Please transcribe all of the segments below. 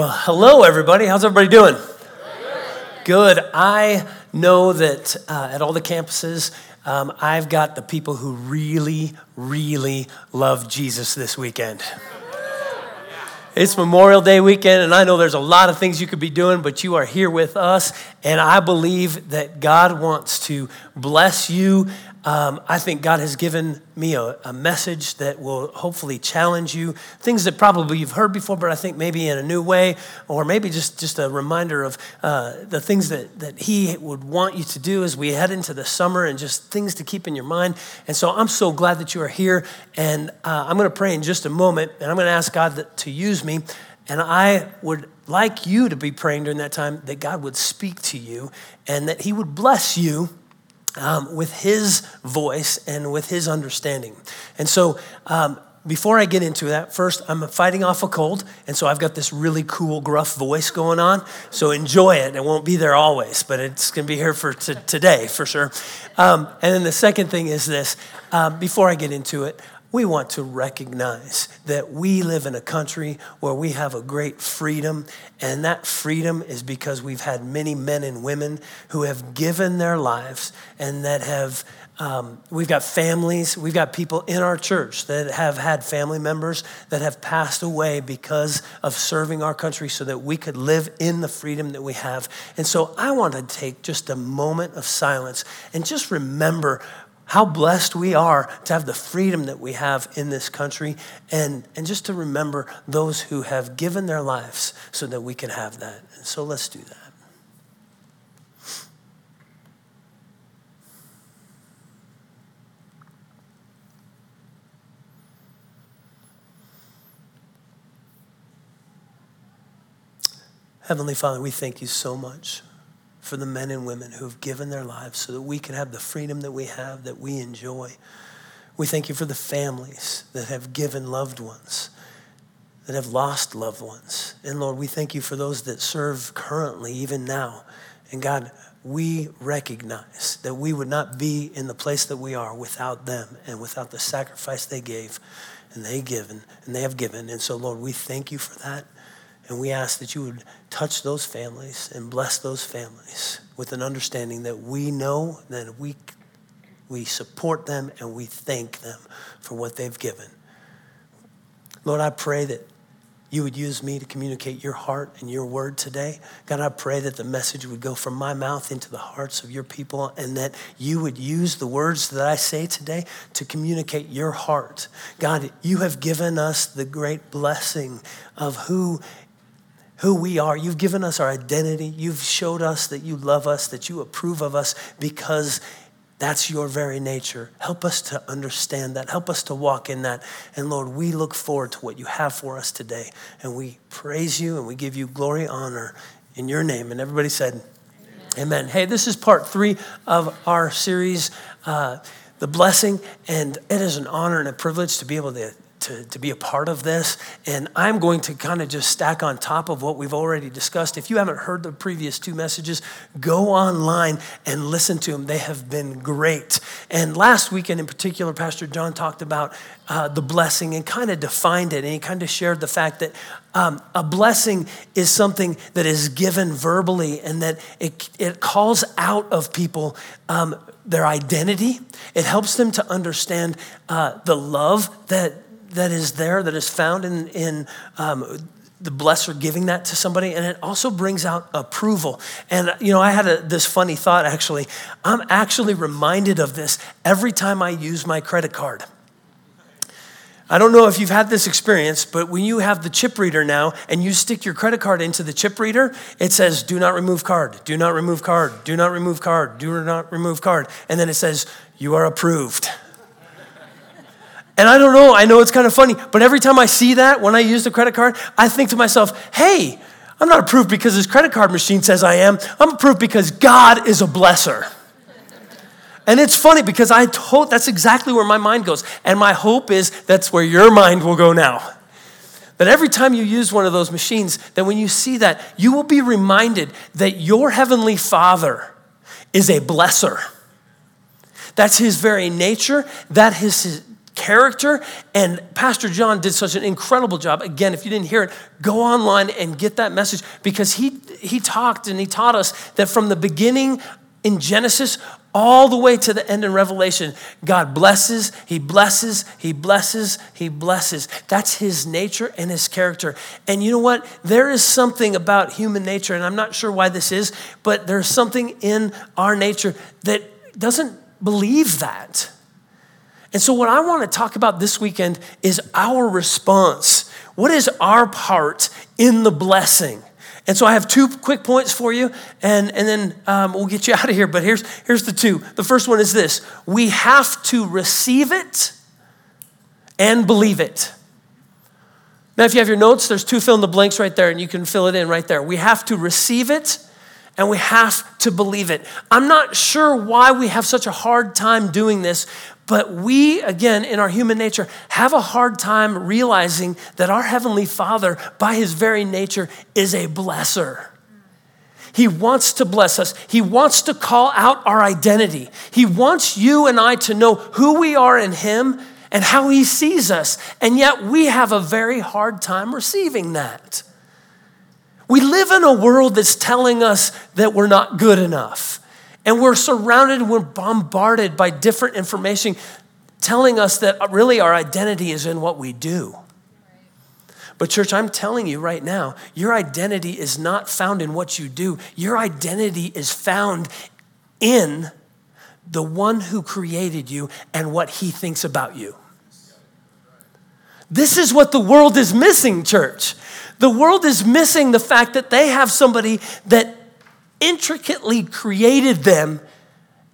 Well, hello, everybody. How's everybody doing? Good. I know that uh, at all the campuses, um, I've got the people who really, really love Jesus this weekend. It's Memorial Day weekend, and I know there's a lot of things you could be doing, but you are here with us, and I believe that God wants to bless you um, I think God has given me a, a, message that will hopefully challenge you. Things that probably you've heard before, but I think maybe in a new way, or maybe just, just a reminder of uh, the things that, that He would want you to do as we head into the summer and just things to keep in your mind. And so I'm so glad that you are here. And uh, I'm going to pray in just a moment, and I'm going to ask God to use me. And I would like you to be praying during that time that God would speak to you and that He would bless you um, with his voice and with his understanding. And so, um, before I get into that, first, I'm fighting off a cold, and so I've got this really cool, gruff voice going on. So enjoy it. It won't be there always, but it's going to be here for t- today for sure. Um, and then the second thing is this uh, before I get into it, we want to recognize that we live in a country where we have a great freedom, and that freedom is because we've had many men and women who have given their lives and that have. Um, we've got families, we've got people in our church that have had family members that have passed away because of serving our country so that we could live in the freedom that we have. And so I want to take just a moment of silence and just remember how blessed we are to have the freedom that we have in this country and, and just to remember those who have given their lives so that we can have that. And so let's do that. Heavenly Father, we thank you so much for the men and women who have given their lives so that we can have the freedom that we have, that we enjoy. We thank you for the families that have given loved ones, that have lost loved ones. And Lord, we thank you for those that serve currently, even now. And God, we recognize that we would not be in the place that we are without them and without the sacrifice they gave and they given and they have given. And so, Lord, we thank you for that. And we ask that you would touch those families and bless those families with an understanding that we know that we, we support them and we thank them for what they've given. Lord, I pray that you would use me to communicate your heart and your word today. God, I pray that the message would go from my mouth into the hearts of your people and that you would use the words that I say today to communicate your heart. God, you have given us the great blessing of who who we are. You've given us our identity. You've showed us that you love us, that you approve of us because that's your very nature. Help us to understand that. Help us to walk in that. And Lord, we look forward to what you have for us today. And we praise you and we give you glory, honor in your name. And everybody said, Amen. Amen. Hey, this is part three of our series, uh, The Blessing. And it is an honor and a privilege to be able to to, to be a part of this. And I'm going to kind of just stack on top of what we've already discussed. If you haven't heard the previous two messages, go online and listen to them. They have been great. And last weekend in particular, Pastor John talked about uh, the blessing and kind of defined it. And he kind of shared the fact that um, a blessing is something that is given verbally and that it, it calls out of people um, their identity. It helps them to understand uh, the love that that is there, that is found in, in um, the blesser giving that to somebody, and it also brings out approval. And, you know, I had a, this funny thought actually. I'm actually reminded of this every time I use my credit card. I don't know if you've had this experience, but when you have the chip reader now and you stick your credit card into the chip reader, it says, do not remove card, do not remove card, do not remove card, do not remove card. And then it says, you are approved. And I don't know, I know it's kind of funny, but every time I see that when I use the credit card, I think to myself, hey, I'm not approved because this credit card machine says I am. I'm approved because God is a blesser. And it's funny because I told that's exactly where my mind goes. And my hope is that's where your mind will go now. That every time you use one of those machines, that when you see that, you will be reminded that your heavenly Father is a blesser. That's his very nature. That is his, character. And Pastor John did such an incredible job. Again, if you didn't hear it, go online and get that message because he, he talked and he taught us that from the beginning in Genesis all the way to the end in Revelation, God blesses, He blesses, He blesses, He blesses. That's His nature and His character. And you know what? There is something about human nature, and I'm not sure why this is, but there's something in our nature that doesn't believe that. And so, what I want to talk about this weekend is our response. What is our part in the blessing? And so I have two quick points for you, and, and then um, we'll get you out of here. But here's, here's the two. The first one is this we have to receive it and believe it. Now, if you have your notes, there's two fill in the blanks right there, and you can fill it in right there. We have to receive it and we have to believe it. I'm not sure why we have such a hard time doing this, but we, again, in our human nature, have a hard time realizing that our Heavenly Father, by His very nature, is a blesser. He wants to bless us. He wants to call out our identity. He wants you and I to know who we are in Him and how He sees us. And yet we have a very hard time receiving that. We live in a world that's telling us that we're not good enough. And we're surrounded, we're bombarded by different information telling us that really our identity is in what we do. But, church, I'm telling you right now, your identity is not found in what you do. Your identity is found in the one who created you and what he thinks about you. This is what the world is missing, church. The world is missing the fact that they have somebody that intricately created them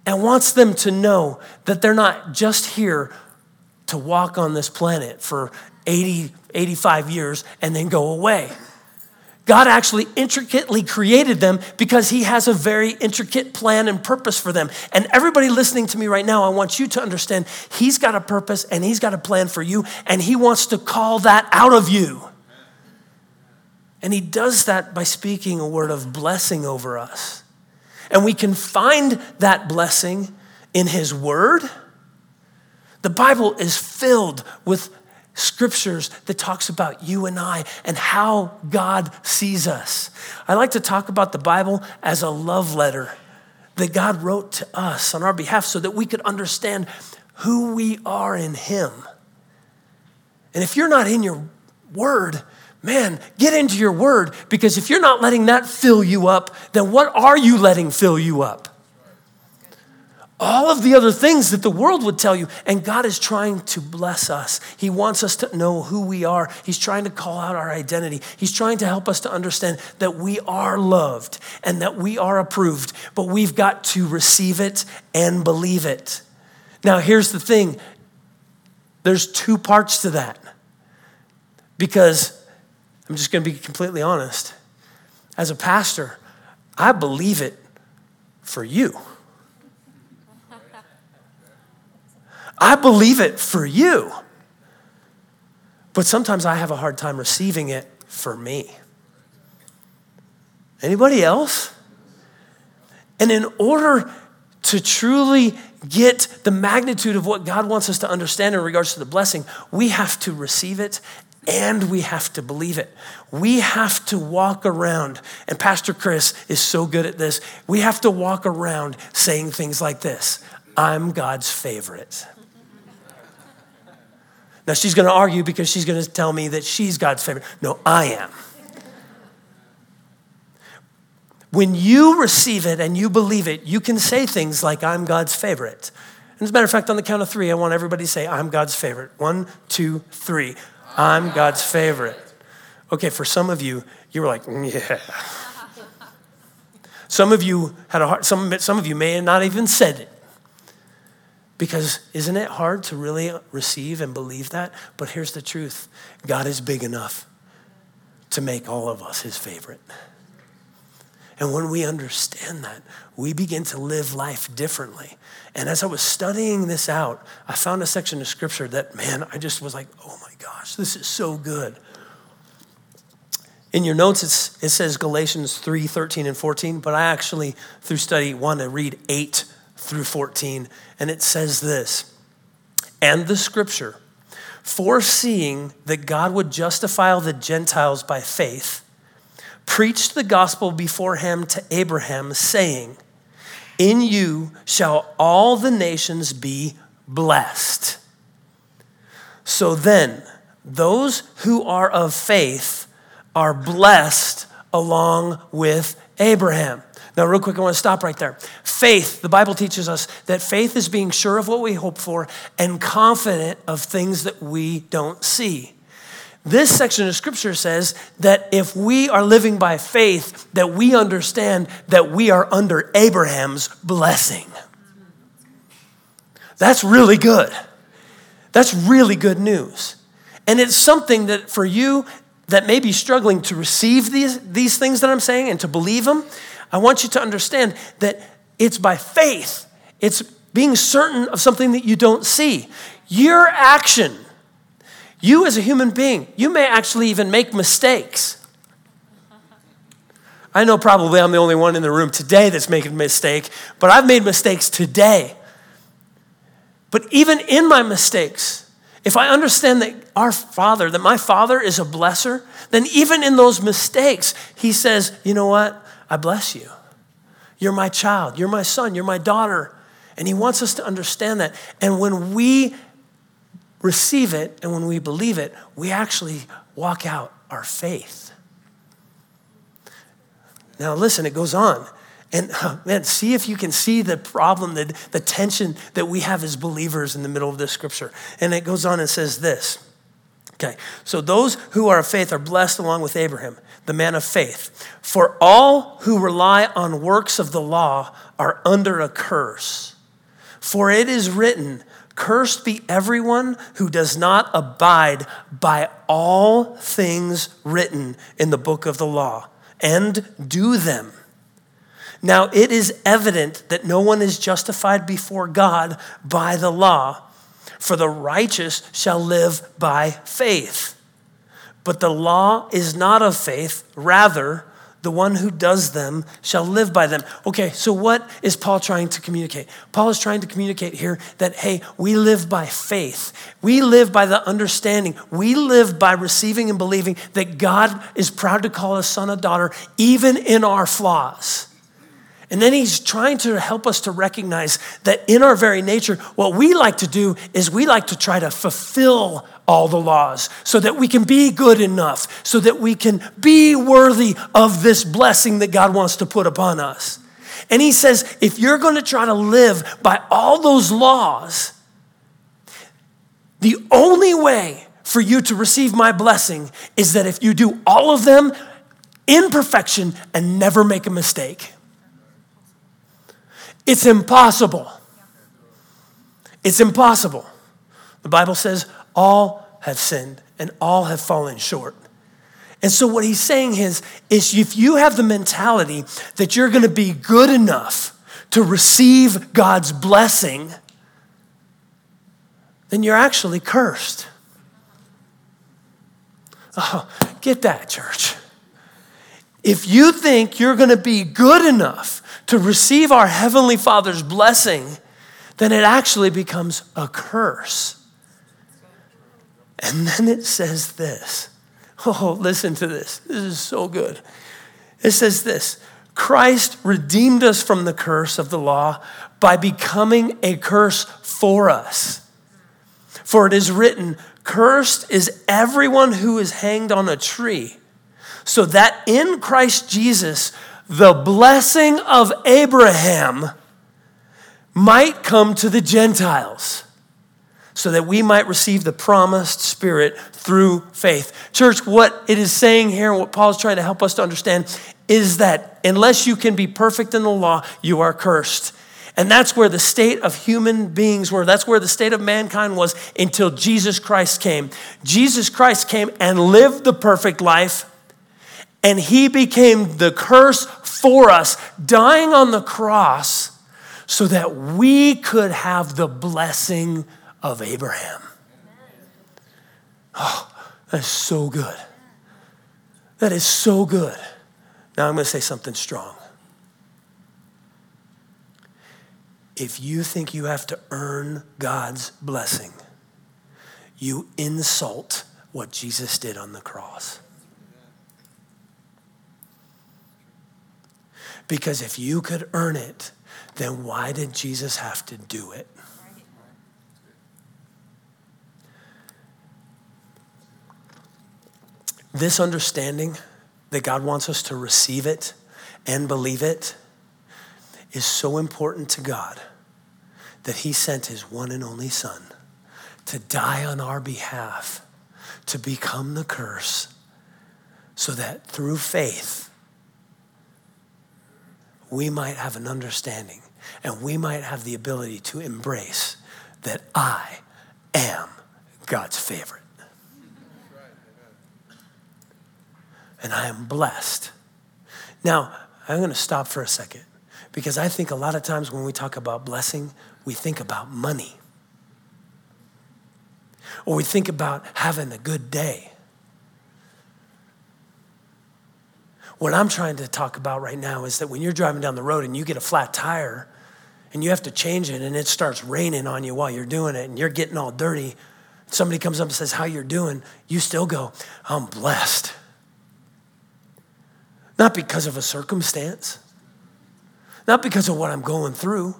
and wants them to know that they're not just here to walk on this planet for 80, 85 years and then go away. God actually intricately created them because He has a very intricate plan and purpose for them. And everybody listening to me right now, I want you to understand He's got a purpose and He's got a plan for you, and He wants to call that out of you. And he does that by speaking a word of blessing over us. And we can find that blessing in his word. The Bible is filled with scriptures that talks about you and I and how God sees us. I like to talk about the Bible as a love letter that God wrote to us on our behalf so that we could understand who we are in him. And if you're not in your word, man, get into your word because if you're not letting that fill you up, then what are you letting fill you up? All of the other things that the world would tell you, and God is trying to bless us. He wants us to know who we are. He's trying to call out our identity. He's trying to help us to understand that we are loved and that we are approved, but we've got to receive it and believe it. Now, here's the thing there's two parts to that because I'm just going to be completely honest. As a pastor, I believe it for you. I believe it for you. But sometimes I have a hard time receiving it for me. Anybody else? And in order to truly get the magnitude of what God wants us to understand in regards to the blessing, we have to receive it and we have to believe it. We have to walk around, and Pastor Chris is so good at this. We have to walk around saying things like this I'm God's favorite. Now, she's going to argue because she's going to tell me that she's God's favorite. No, I am. When you receive it and you believe it, you can say things like, I'm God's favorite. And as a matter of fact, on the count of three, I want everybody to say, I'm God's favorite. One, two, three. I'm God's favorite. Okay, for some of you, you were like, yeah. Some of you had a hard, some, some of you may have not even said it. Because isn't it hard to really receive and believe that? But here's the truth God is big enough to make all of us his favorite. And when we understand that, we begin to live life differently. And as I was studying this out, I found a section of scripture that, man, I just was like, oh my gosh, this is so good. In your notes, it says Galatians 3 13 and 14, but I actually, through study, want to read 8 through 14. And it says this and the scripture, foreseeing that God would justify the Gentiles by faith, preached the gospel before him to Abraham, saying, In you shall all the nations be blessed. So then, those who are of faith are blessed along with Abraham. Now, real quick, I want to stop right there. Faith, the Bible teaches us that faith is being sure of what we hope for and confident of things that we don't see. This section of scripture says that if we are living by faith, that we understand that we are under Abraham's blessing. That's really good. That's really good news. And it's something that for you that may be struggling to receive these, these things that I'm saying and to believe them, I want you to understand that it's by faith. It's being certain of something that you don't see. Your action, you as a human being, you may actually even make mistakes. I know probably I'm the only one in the room today that's making a mistake, but I've made mistakes today. But even in my mistakes, if I understand that our Father, that my Father is a blesser, then even in those mistakes, He says, you know what? I bless you. You're my child. You're my son. You're my daughter. And He wants us to understand that. And when we receive it and when we believe it, we actually walk out our faith. Now, listen, it goes on. And man, see if you can see the problem, the, the tension that we have as believers in the middle of this scripture. And it goes on and says this. Okay, so those who are of faith are blessed along with Abraham the man of faith. For all who rely on works of the law are under a curse. For it is written, Cursed be everyone who does not abide by all things written in the book of the law and do them. Now it is evident that no one is justified before God by the law, for the righteous shall live by faith. But the law is not of faith, rather, the one who does them shall live by them. Okay, so what is Paul trying to communicate? Paul is trying to communicate here that, hey, we live by faith. We live by the understanding. We live by receiving and believing that God is proud to call us son or daughter, even in our flaws. And then he's trying to help us to recognize that in our very nature, what we like to do is we like to try to fulfill all the laws so that we can be good enough, so that we can be worthy of this blessing that God wants to put upon us. And he says, if you're going to try to live by all those laws, the only way for you to receive my blessing is that if you do all of them in perfection and never make a mistake. It's impossible. It's impossible. The Bible says, all have sinned and all have fallen short. And so what he's saying is, is if you have the mentality that you're going to be good enough to receive God's blessing, then you're actually cursed. Oh, get that, church. If you think you're going to be good enough to receive our Heavenly Father's blessing, then it actually becomes a curse. And then it says this. Oh, listen to this. This is so good. It says this Christ redeemed us from the curse of the law by becoming a curse for us. For it is written, Cursed is everyone who is hanged on a tree, so that in Christ Jesus, the blessing of Abraham might come to the Gentiles so that we might receive the promised Spirit through faith. Church, what it is saying here, and what Paul's trying to help us to understand, is that unless you can be perfect in the law, you are cursed. And that's where the state of human beings were. That's where the state of mankind was until Jesus Christ came. Jesus Christ came and lived the perfect life, and he became the curse for us, dying on the cross so that we could have the blessing of Abraham. Oh, that's so good. That is so good. Now I'm going to say something strong. if you think you have to earn God's blessing, you insult what Jesus did on the cross. Because if you could earn it, then why did Jesus have to do it? This understanding that God wants us to receive it and believe it is so important to God that He sent His one and only Son to die on our behalf, to become the curse, so that through faith, we might have an understanding and we might have the ability to embrace that I am God's favorite. And I am blessed. Now, I'm going to stop for a second because I think a lot of times when we talk about blessing, we think about money. Or we think about having a good day. What I'm trying to talk about right now is that when you're driving down the road and you get a flat tire and you have to change it and it starts raining on you while you're doing it and you're getting all dirty, somebody comes up and says, How you're doing, you still go, I'm blessed. Not because of a circumstance, not because of what I'm going through,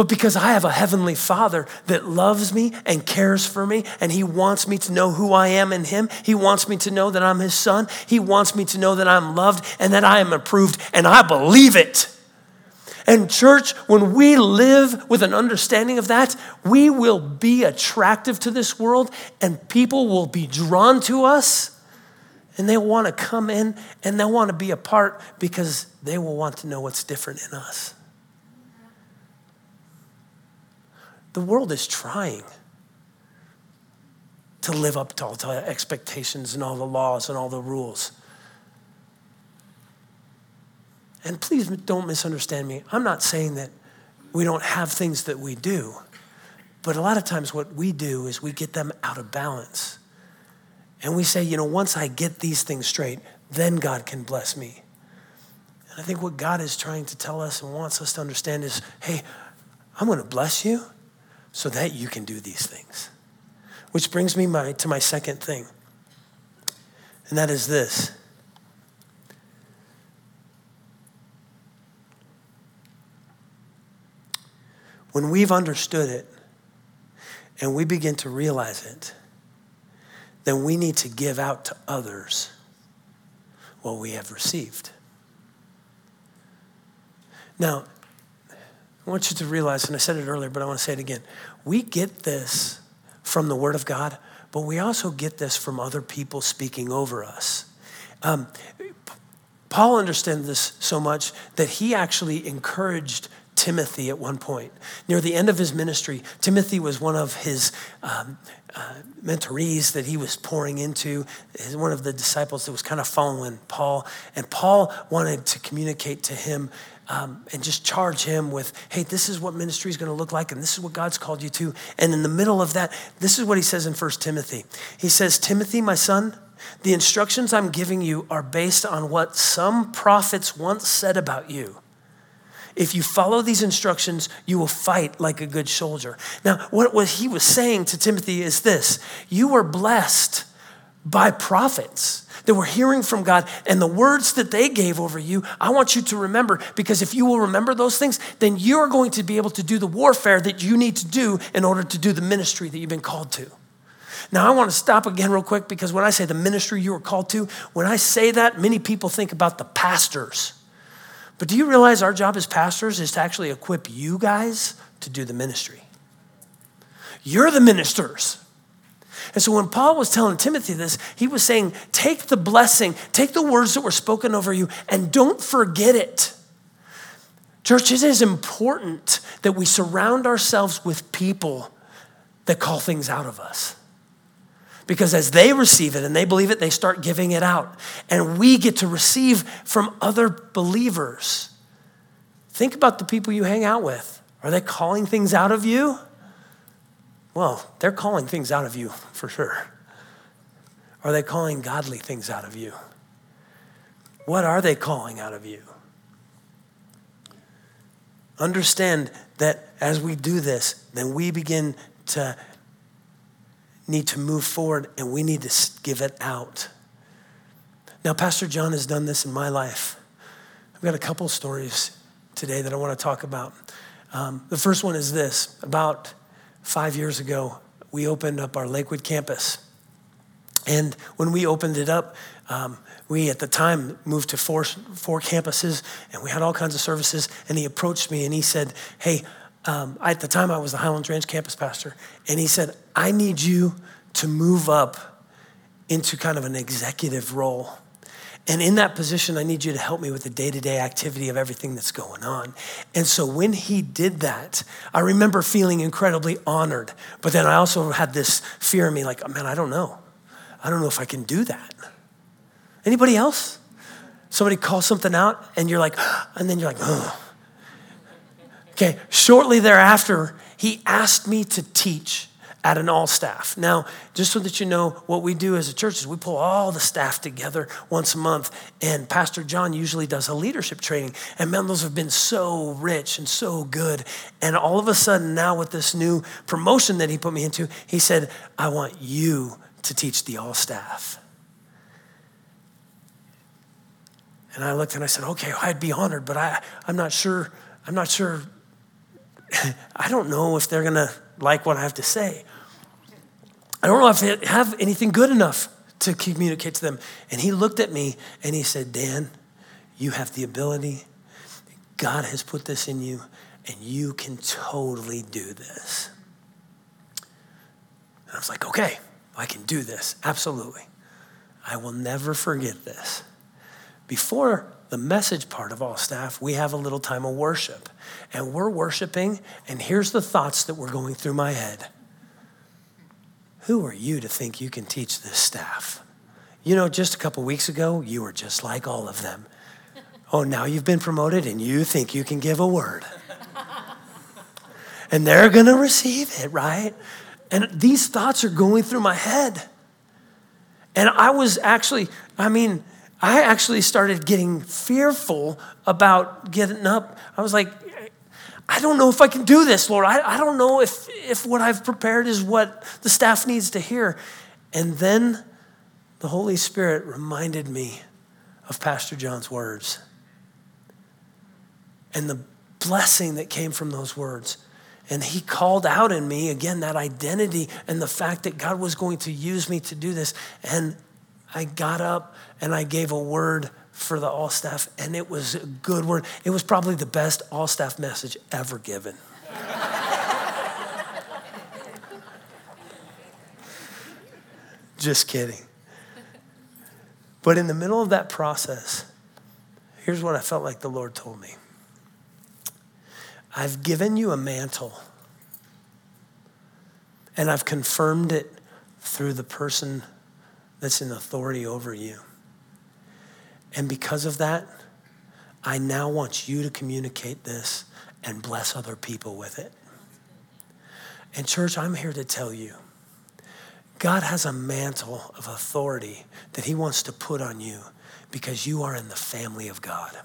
but because I have a heavenly father that loves me and cares for me, and he wants me to know who I am in him. He wants me to know that I'm his son. He wants me to know that I'm loved and that I am approved, and I believe it. And, church, when we live with an understanding of that, we will be attractive to this world, and people will be drawn to us, and they'll want to come in and they'll want to be a part because they will want to know what's different in us. The world is trying to live up to all the expectations and all the laws and all the rules. And please don't misunderstand me. I'm not saying that we don't have things that we do, but a lot of times what we do is we get them out of balance. And we say, you know, once I get these things straight, then God can bless me. And I think what God is trying to tell us and wants us to understand is hey, I'm going to bless you so that you can do these things. Which brings me my, to my second thing, and that is this. When we've understood it and we begin to realize it, then we need to give out to others what we have received. Now, I want you to realize, and I said it earlier, but I want to say it again. We get this from the Word of God, but we also get this from other people speaking over us. Um, Paul understood this so much that he actually encouraged Timothy at one point. Near the end of his ministry, Timothy was one of his um, uh, mentorees that he was pouring into, one of the disciples that was kind of following Paul. And Paul wanted to communicate to him um, and just charge him with, hey, this is what ministry is going to look like, and this is what God's called you to. And in the middle of that, this is what he says in 1 Timothy. He says, Timothy, my son, the instructions I'm giving you are based on what some prophets once said about you. If you follow these instructions, you will fight like a good soldier. Now, what, what he was saying to Timothy is this you were blessed by prophets that were hearing from God and the words that they gave over you, I want you to remember because if you will remember those things, then you're going to be able to do the warfare that you need to do in order to do the ministry that you've been called to. Now, I want to stop again real quick because when I say the ministry you were called to, when I say that, many people think about the pastors. But do you realize our job as pastors is to actually equip you guys to do the ministry? You're the ministers. And so when Paul was telling Timothy this, he was saying, take the blessing, take the words that were spoken over you, and don't forget it. Church, it is important that we surround ourselves with people that call things out of us. Because as they receive it and they believe it, they start giving it out. And we get to receive from other believers. Think about the people you hang out with. Are they calling things out of you? Well, they're calling things out of you for sure. Are they calling godly things out of you? What are they calling out of you? understand that as we do this, then we begin to need to move forward and we need to give it out. Now, Pastor John has done this in my life. I've got a couple stories today that I want to talk about. Um, the first one is this about five years ago, we opened up our Lakewood campus. And when we opened it up, um, we at the time moved to four, four campuses and we had all kinds of services. And he approached me and he said, Hey, um, at the time I was the Highlands Ranch campus pastor. And he said, I need you to move up into kind of an executive role. And in that position, I need you to help me with the day to day activity of everything that's going on. And so when he did that, I remember feeling incredibly honored. But then I also had this fear in me like, man, I don't know. I don't know if I can do that. Anybody else? Somebody calls something out and you're like, and then you're like, oh. Okay, shortly thereafter, he asked me to teach at an all staff. Now, just so that you know, what we do as a church is we pull all the staff together once a month, and Pastor John usually does a leadership training. And man, those have been so rich and so good. And all of a sudden, now with this new promotion that he put me into, he said, I want you to teach the all staff. And I looked and I said, okay, I'd be honored, but I, I'm not sure, I'm not sure, I don't know if they're gonna like what I have to say. I don't know if I have anything good enough to communicate to them. And he looked at me and he said, Dan, you have the ability. God has put this in you, and you can totally do this. And I was like, okay, I can do this. Absolutely. I will never forget this. Before the message part of all staff, we have a little time of worship. And we're worshiping, and here's the thoughts that were going through my head. Who are you to think you can teach this staff? You know, just a couple weeks ago, you were just like all of them. Oh, now you've been promoted and you think you can give a word. And they're going to receive it, right? And these thoughts are going through my head. And I was actually, I mean, I actually started getting fearful about getting up. I was like, I don't know if I can do this, Lord. I, I don't know if, if what I've prepared is what the staff needs to hear. And then the Holy Spirit reminded me of Pastor John's words and the blessing that came from those words. And he called out in me again that identity and the fact that God was going to use me to do this. And I got up and I gave a word for the all staff, and it was a good word. It was probably the best all staff message ever given. Just kidding. But in the middle of that process, here's what I felt like the Lord told me I've given you a mantle, and I've confirmed it through the person that's in authority over you. And because of that, I now want you to communicate this and bless other people with it. And, church, I'm here to tell you God has a mantle of authority that He wants to put on you because you are in the family of God.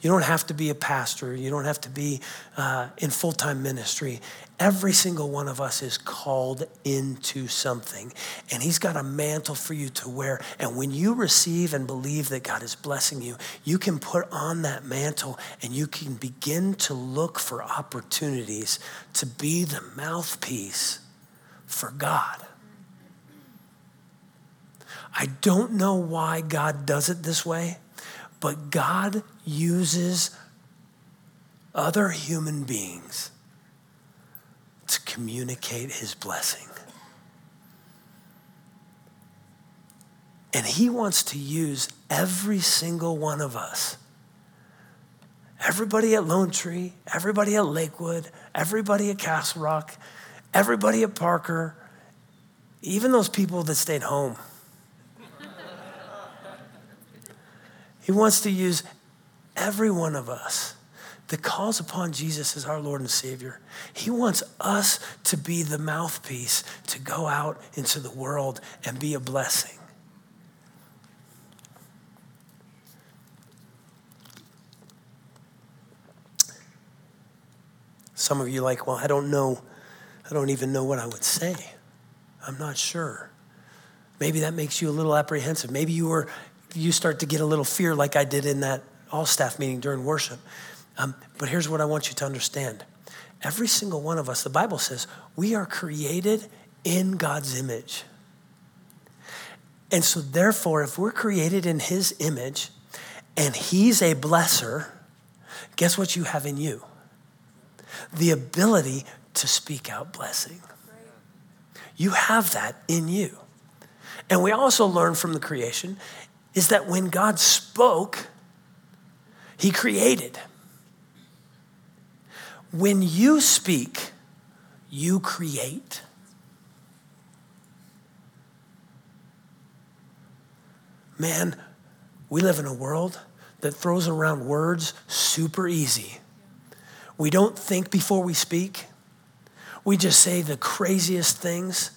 You don't have to be a pastor. You don't have to be uh, in full time ministry. Every single one of us is called into something, and He's got a mantle for you to wear. And when you receive and believe that God is blessing you, you can put on that mantle and you can begin to look for opportunities to be the mouthpiece for God. I don't know why God does it this way. But God uses other human beings to communicate his blessing. And he wants to use every single one of us. Everybody at Lone Tree, everybody at Lakewood, everybody at Castle Rock, everybody at Parker, even those people that stayed home. He wants to use every one of us that calls upon Jesus as our Lord and Savior. He wants us to be the mouthpiece to go out into the world and be a blessing. Some of you like, well, I don't know. I don't even know what I would say. I'm not sure. Maybe that makes you a little apprehensive. Maybe you were you start to get a little fear like I did in that all staff meeting during worship. Um, but here's what I want you to understand. Every single one of us, the Bible says, we are created in God's image. And so, therefore, if we're created in His image and He's a blesser, guess what you have in you? The ability to speak out blessing. You have that in you. And we also learn from the creation is that when God spoke, He created. When you speak, you create. Man, we live in a world that throws around words super easy. We don't think before we speak. We just say the craziest things.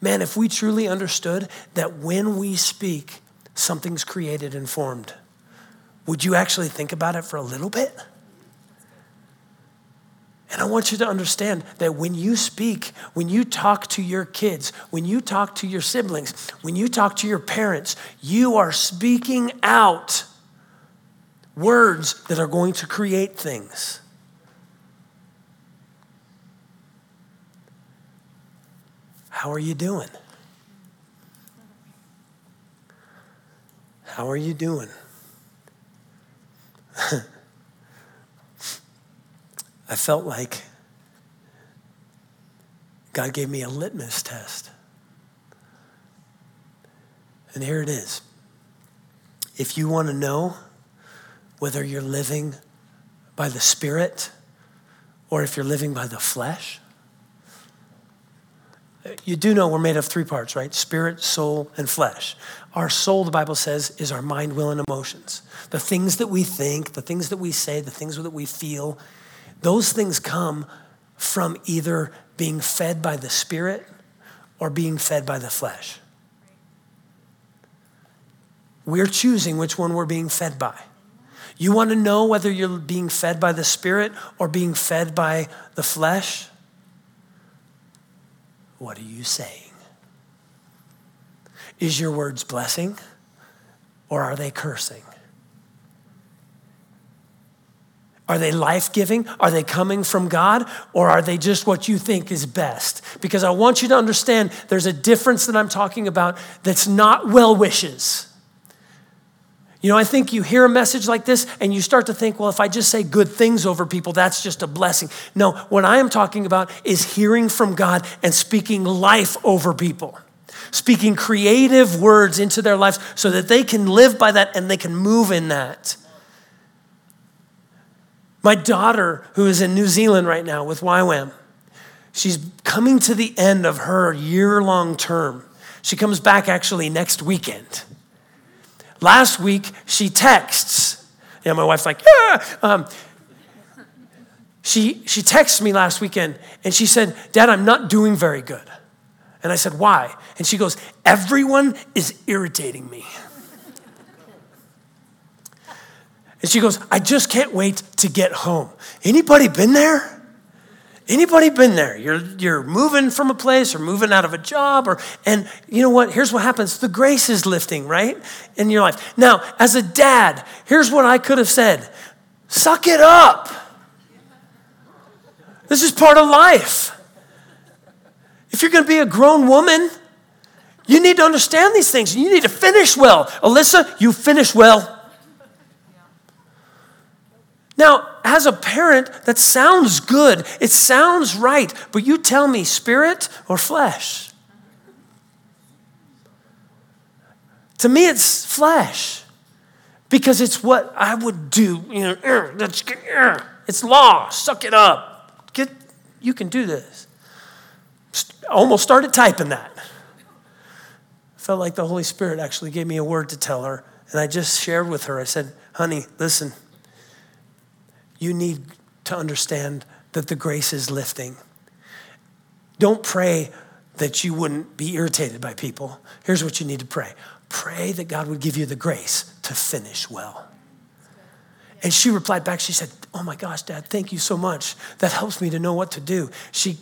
Man, if we truly understood that when we speak, something's created and formed, would you actually think about it for a little bit? And I want you to understand that when you speak, when you talk to your kids, when you talk to your siblings, when you talk to your parents, you are speaking out words that are going to create things. How are you doing? How are you doing? I felt like God gave me a litmus test. And here it is. If you want to know whether you're living by the Spirit or if you're living by the flesh, you do know we're made of three parts, right? Spirit, soul, and flesh. Our soul, the Bible says, is our mind, will, and emotions. The things that we think, the things that we say, the things that we feel, those things come from either being fed by the Spirit or being fed by the flesh. We're choosing which one we're being fed by. You want to know whether you're being fed by the Spirit or being fed by the flesh? What are you saying? Is your words blessing or are they cursing? Are they life giving? Are they coming from God? Or are they just what you think is best? Because I want you to understand there's a difference that I'm talking about that's not well wishes. You know, I think you hear a message like this and you start to think, well, if I just say good things over people, that's just a blessing. No, what I am talking about is hearing from God and speaking life over people, speaking creative words into their lives so that they can live by that and they can move in that. My daughter, who is in New Zealand right now with YWAM, she's coming to the end of her year long term. She comes back actually next weekend. Last week, she texts. Yeah, my wife's like, yeah. Um, she, she texted me last weekend and she said, Dad, I'm not doing very good. And I said, Why? And she goes, Everyone is irritating me. And she goes, I just can't wait to get home. Anybody been there? Anybody been there? You're, you're moving from a place or moving out of a job, or and you know what? Here's what happens: the grace is lifting, right, in your life. Now, as a dad, here's what I could have said: suck it up. This is part of life. If you're going to be a grown woman, you need to understand these things. You need to finish well. Alyssa, you finish well. Now, as a parent, that sounds good. It sounds right. But you tell me, spirit or flesh? To me, it's flesh because it's what I would do. It's law. Suck it up. Get, you can do this. Almost started typing that. Felt like the Holy Spirit actually gave me a word to tell her. And I just shared with her. I said, honey, listen you need to understand that the grace is lifting. Don't pray that you wouldn't be irritated by people. Here's what you need to pray pray that God would give you the grace to finish well. And she replied back, she said, Oh my gosh, Dad, thank you so much. That helps me to know what to do. She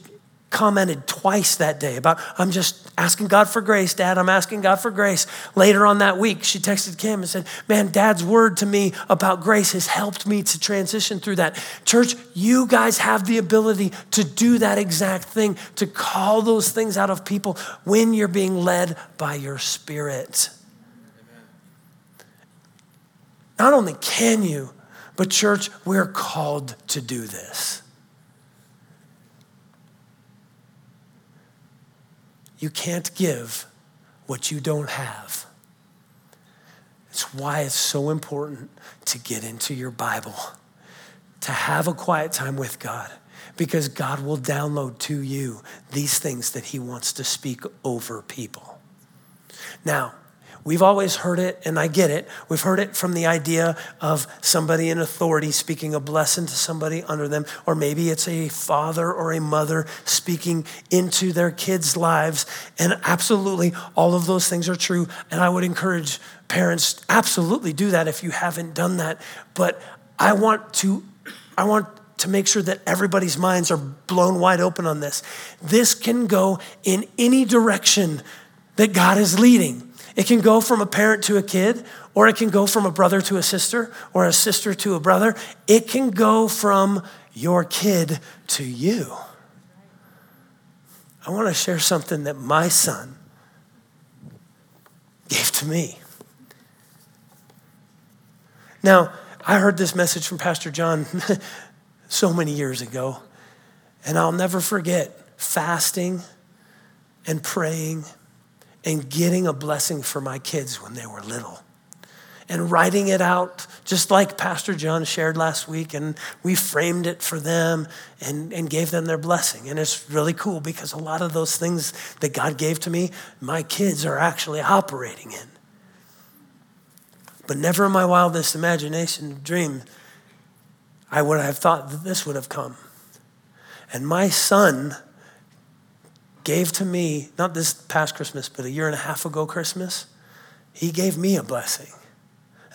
commented twice that day about, I'm just asking God for grace, Dad. I'm asking God for grace. Later on that week, she texted Kim and said, Man, Dad's word to me about grace has helped me to transition through that. Church, you guys have the ability to do that exact thing, to call those things out of people when you're being led by your spirit. Not only can you, but church, we're called to do this. You can't give what you don't have. It's why it's so important to get into your Bible, to have a quiet time with God, because God will download to you these things that He wants to speak over people. Now, We've always heard it, and I get it. We've heard it from the idea of somebody in authority speaking a blessing to somebody under them, or maybe it's a father or a mother speaking into their kids' lives. And absolutely, all of those things are true. And I would encourage parents absolutely do that if you haven't done that. But I want to, I want to make sure that everybody's minds are blown wide open on this. This can go in any direction that God is leading. It can go from a parent to a kid, or it can go from a brother to a sister, or a sister to a brother. It can go from your kid to you. I want to share something that my son gave to me. Now, I heard this message from Pastor John so many years ago, and I'll never forget fasting and praying and getting a blessing for my kids when they were little and writing it out, just like Pastor John shared last week. And we framed it for them and, and gave them their blessing. And it's really cool because a lot of those things that God gave to me, my kids are actually operating in. But never in my wildest imagination, dream, I would have thought that this would have come. And my son gave to me, not this past Christmas, but a year and a half ago Christmas, he gave me a blessing.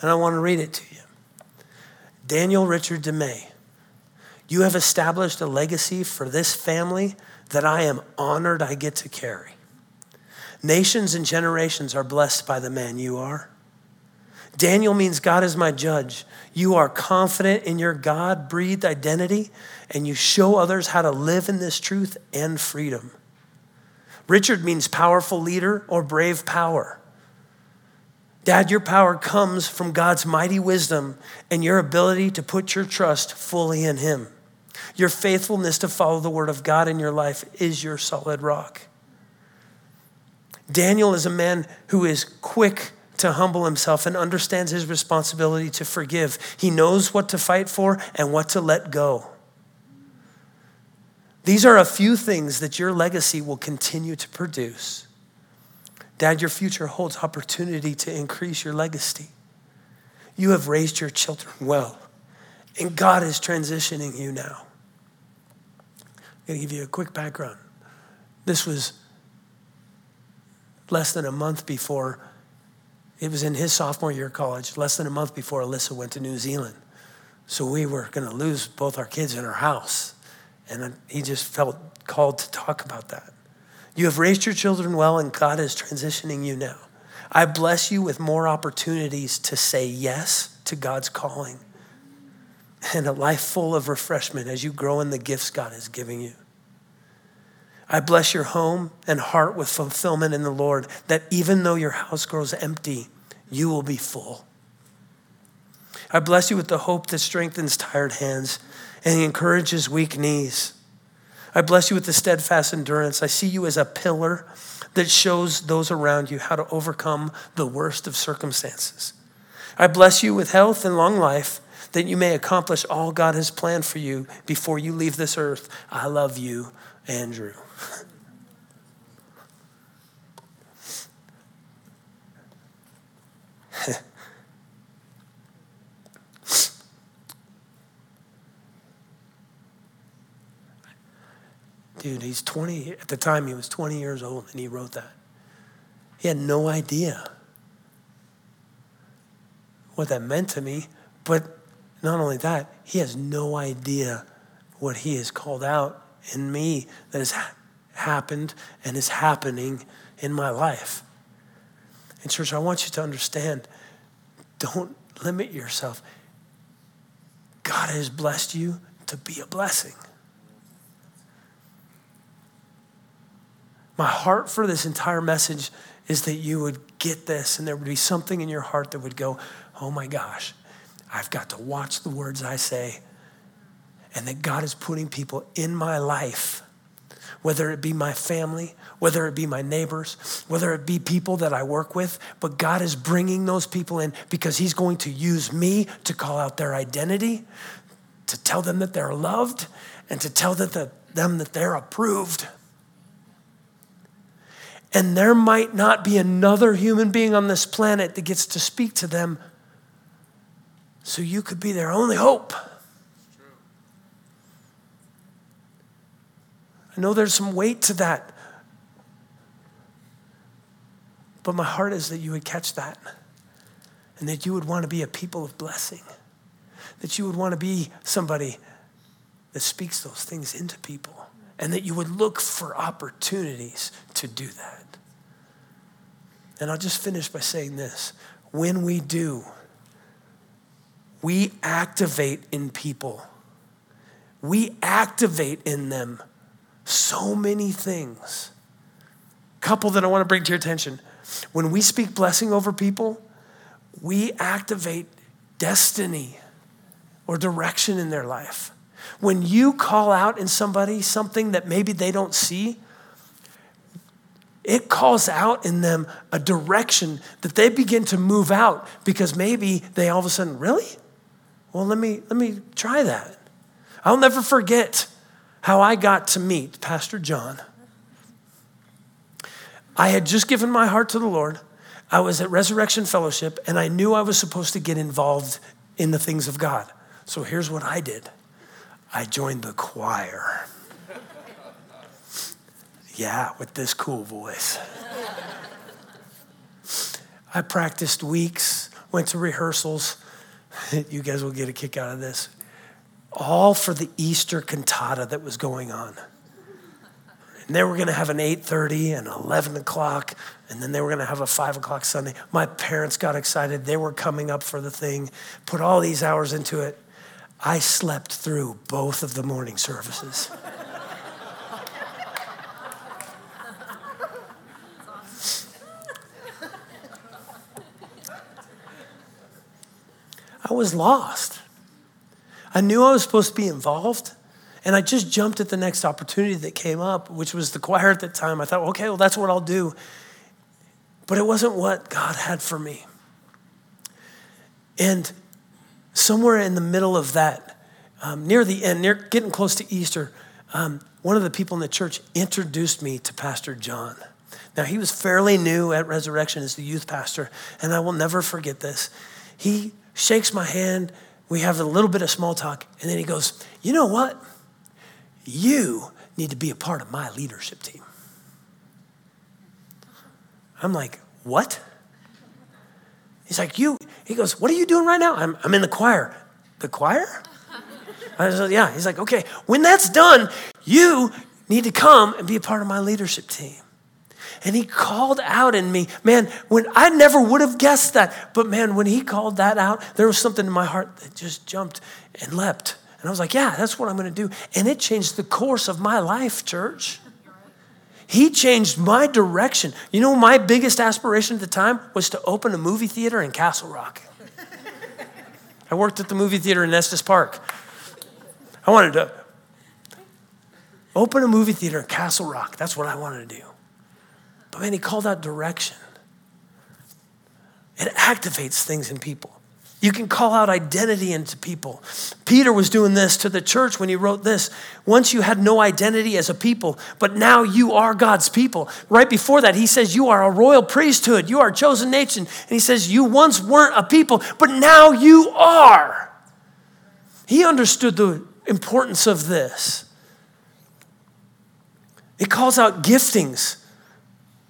And I want to read it to you. Daniel Richard DeMay, you have established a legacy for this family that I am honored I get to carry. Nations and generations are blessed by the man you are. Daniel means God is my judge. You are confident in your God breathed identity, and you show others how to live in this truth and freedom. Richard means powerful leader or brave power. Dad, your power comes from God's mighty wisdom and your ability to put your trust fully in Him. Your faithfulness to follow the word of God in your life is your solid rock. Daniel is a man who is quick to humble himself and understands his responsibility to forgive. He knows what to fight for and what to let go. These are a few things that your legacy will continue to produce. Dad, your future holds opportunity to increase your legacy. You have raised your children well, and God is transitioning you now. I'm going to give you a quick background. This was less than a month before, it was in his sophomore year of college, less than a month before Alyssa went to New Zealand. So we were going to lose both our kids in our house. And he just felt called to talk about that. You have raised your children well, and God is transitioning you now. I bless you with more opportunities to say yes to God's calling and a life full of refreshment as you grow in the gifts God is giving you. I bless your home and heart with fulfillment in the Lord, that even though your house grows empty, you will be full. I bless you with the hope that strengthens tired hands and he encourages weak knees. I bless you with the steadfast endurance. I see you as a pillar that shows those around you how to overcome the worst of circumstances. I bless you with health and long life that you may accomplish all God has planned for you before you leave this earth. I love you, Andrew. Dude, he's 20, at the time he was 20 years old and he wrote that. He had no idea what that meant to me, but Not only that, he has no idea what he has called out in me that has happened and is happening in my life. And, church, I want you to understand don't limit yourself. God has blessed you to be a blessing. My heart for this entire message is that you would get this and there would be something in your heart that would go, oh my gosh, I've got to watch the words I say. And that God is putting people in my life, whether it be my family, whether it be my neighbors, whether it be people that I work with, but God is bringing those people in because He's going to use me to call out their identity, to tell them that they're loved, and to tell them that they're approved. And there might not be another human being on this planet that gets to speak to them. So you could be their only hope. I know there's some weight to that. But my heart is that you would catch that and that you would want to be a people of blessing, that you would want to be somebody that speaks those things into people, and that you would look for opportunities to do that. And I'll just finish by saying this when we do, we activate in people, we activate in them so many things. Couple that I want to bring to your attention. When we speak blessing over people, we activate destiny or direction in their life. When you call out in somebody something that maybe they don't see, it calls out in them a direction that they begin to move out because maybe they all of a sudden, really? Well, let me let me try that. I'll never forget how I got to meet Pastor John. I had just given my heart to the Lord. I was at Resurrection Fellowship and I knew I was supposed to get involved in the things of God. So here's what I did I joined the choir. Yeah, with this cool voice. I practiced weeks, went to rehearsals. you guys will get a kick out of this. All for the Easter cantata that was going on. And they were going to have an 8.30 and 11 o'clock, and then they were going to have a 5 o'clock Sunday. My parents got excited. They were coming up for the thing, put all these hours into it. I slept through both of the morning services. I was lost. I knew I was supposed to be involved, and I just jumped at the next opportunity that came up, which was the choir at that time. I thought, okay, well, that's what I'll do. But it wasn't what God had for me. And somewhere in the middle of that, um, near the end, near getting close to Easter, um, one of the people in the church introduced me to Pastor John. Now, he was fairly new at Resurrection as the youth pastor, and I will never forget this. He shakes my hand. We have a little bit of small talk. And then he goes, You know what? You need to be a part of my leadership team. I'm like, What? He's like, You, he goes, What are you doing right now? I'm, I'm in the choir. The choir? I said, Yeah. He's like, Okay, when that's done, you need to come and be a part of my leadership team. And he called out in me, man, when I never would have guessed that, but man, when he called that out, there was something in my heart that just jumped and leapt. And I was like, yeah, that's what I'm going to do. And it changed the course of my life, church. He changed my direction. You know, my biggest aspiration at the time was to open a movie theater in Castle Rock. I worked at the movie theater in Estes Park. I wanted to open a movie theater in Castle Rock. That's what I wanted to do. But man, he called out direction. It activates things in people. You can call out identity into people. Peter was doing this to the church when he wrote this. Once you had no identity as a people, but now you are God's people. Right before that, he says, You are a royal priesthood. You are a chosen nation. And he says, You once weren't a people, but now you are. He understood the importance of this. It calls out giftings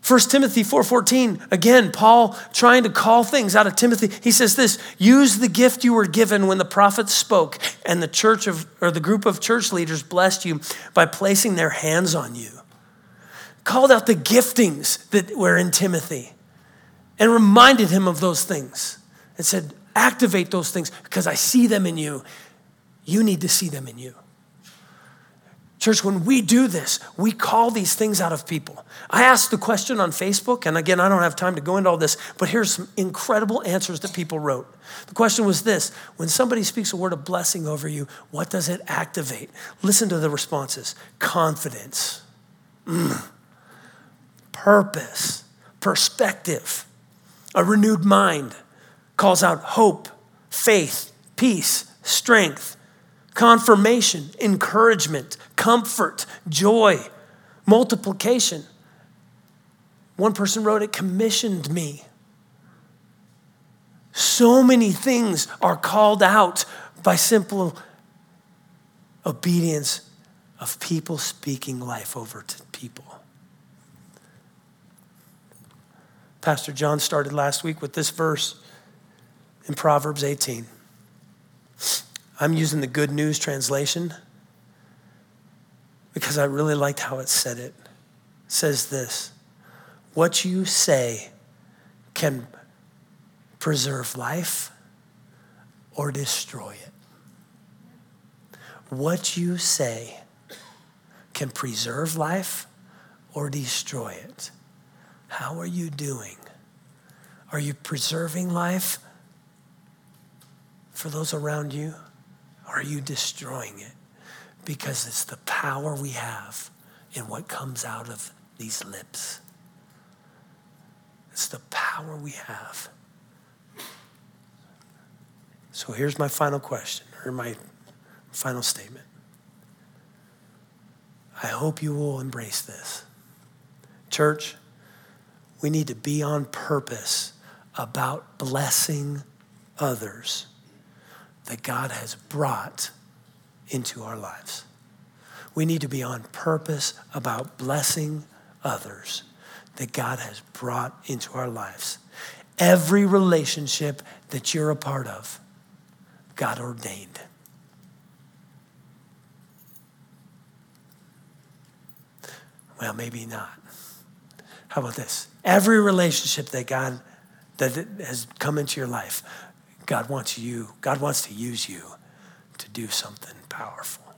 1 Timothy 4:14 again Paul trying to call things out of Timothy. He says this use the gift you were given when the prophets spoke and the church of or the group of church leaders blessed you by placing their hands on you. Called out the giftings that were in Timothy and reminded him of those things and said activate those things because I see them in you. You need to see them in you Church, when we do this, we call these things out of people. I asked the question on Facebook, and again, I don't have time to go into all this, but here's some incredible answers that people wrote. The question was this When somebody speaks a word of blessing over you, what does it activate? Listen to the responses confidence, mm. purpose, perspective, a renewed mind, calls out hope, faith, peace, strength, confirmation, encouragement, comfort, joy, multiplication. One person wrote, It commissioned me. So many things are called out by simple obedience of people speaking life over to people. Pastor John started last week with this verse in Proverbs 18. I'm using the Good News translation because I really liked how it said it. it says this What you say can preserve life or destroy it. What you say can preserve life or destroy it. How are you doing? Are you preserving life for those around you? Or are you destroying it? Because it's the power we have in what comes out of these lips. It's the power we have. So here's my final question, or my final statement. I hope you will embrace this. Church, we need to be on purpose about blessing others that God has brought into our lives. We need to be on purpose about blessing others that God has brought into our lives. Every relationship that you're a part of, God ordained. Well, maybe not. How about this? Every relationship that God that has come into your life, God wants you, God wants to use you to do something powerful.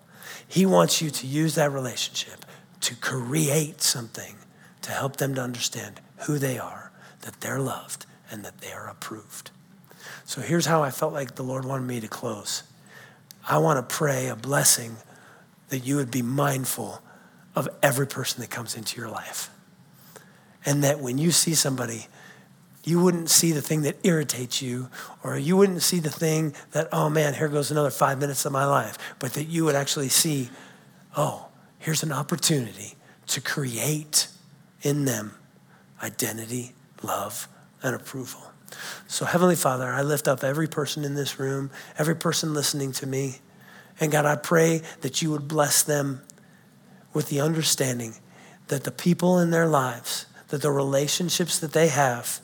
He wants you to use that relationship to create something to help them to understand who they are, that they're loved, and that they are approved. So here's how I felt like the Lord wanted me to close. I want to pray a blessing that you would be mindful of every person that comes into your life. And that when you see somebody you wouldn't see the thing that irritates you, or you wouldn't see the thing that, oh man, here goes another five minutes of my life, but that you would actually see, oh, here's an opportunity to create in them identity, love, and approval. So, Heavenly Father, I lift up every person in this room, every person listening to me. And God, I pray that you would bless them with the understanding that the people in their lives, that the relationships that they have,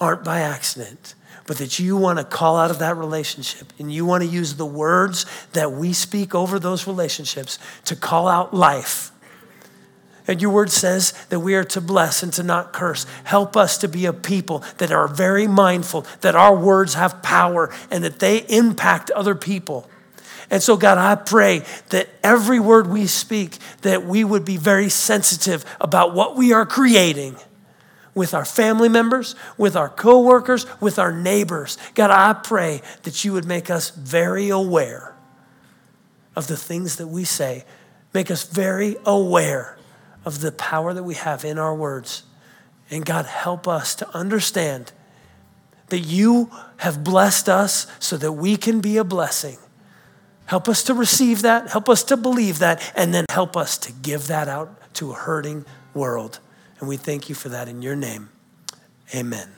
aren't by accident, but that you want to call out of that relationship and you want to use the words that we speak over those relationships to call out life. And your word says that we are to bless and to not curse. Help us to be a people that are very mindful that our words have power and that they impact other people. And so, God, I pray that every word we speak, that we would be very sensitive about what we are creating with our family members, with our coworkers, with our neighbors. God, I pray that you would make us very aware of the things that we say. Make us very aware of the power that we have in our words. And God, help us to understand that you have blessed us so that we can be a blessing. Help us to receive that, help us to believe that, and then help us to give that out to a hurting world. And we thank you for that in your name. Amen.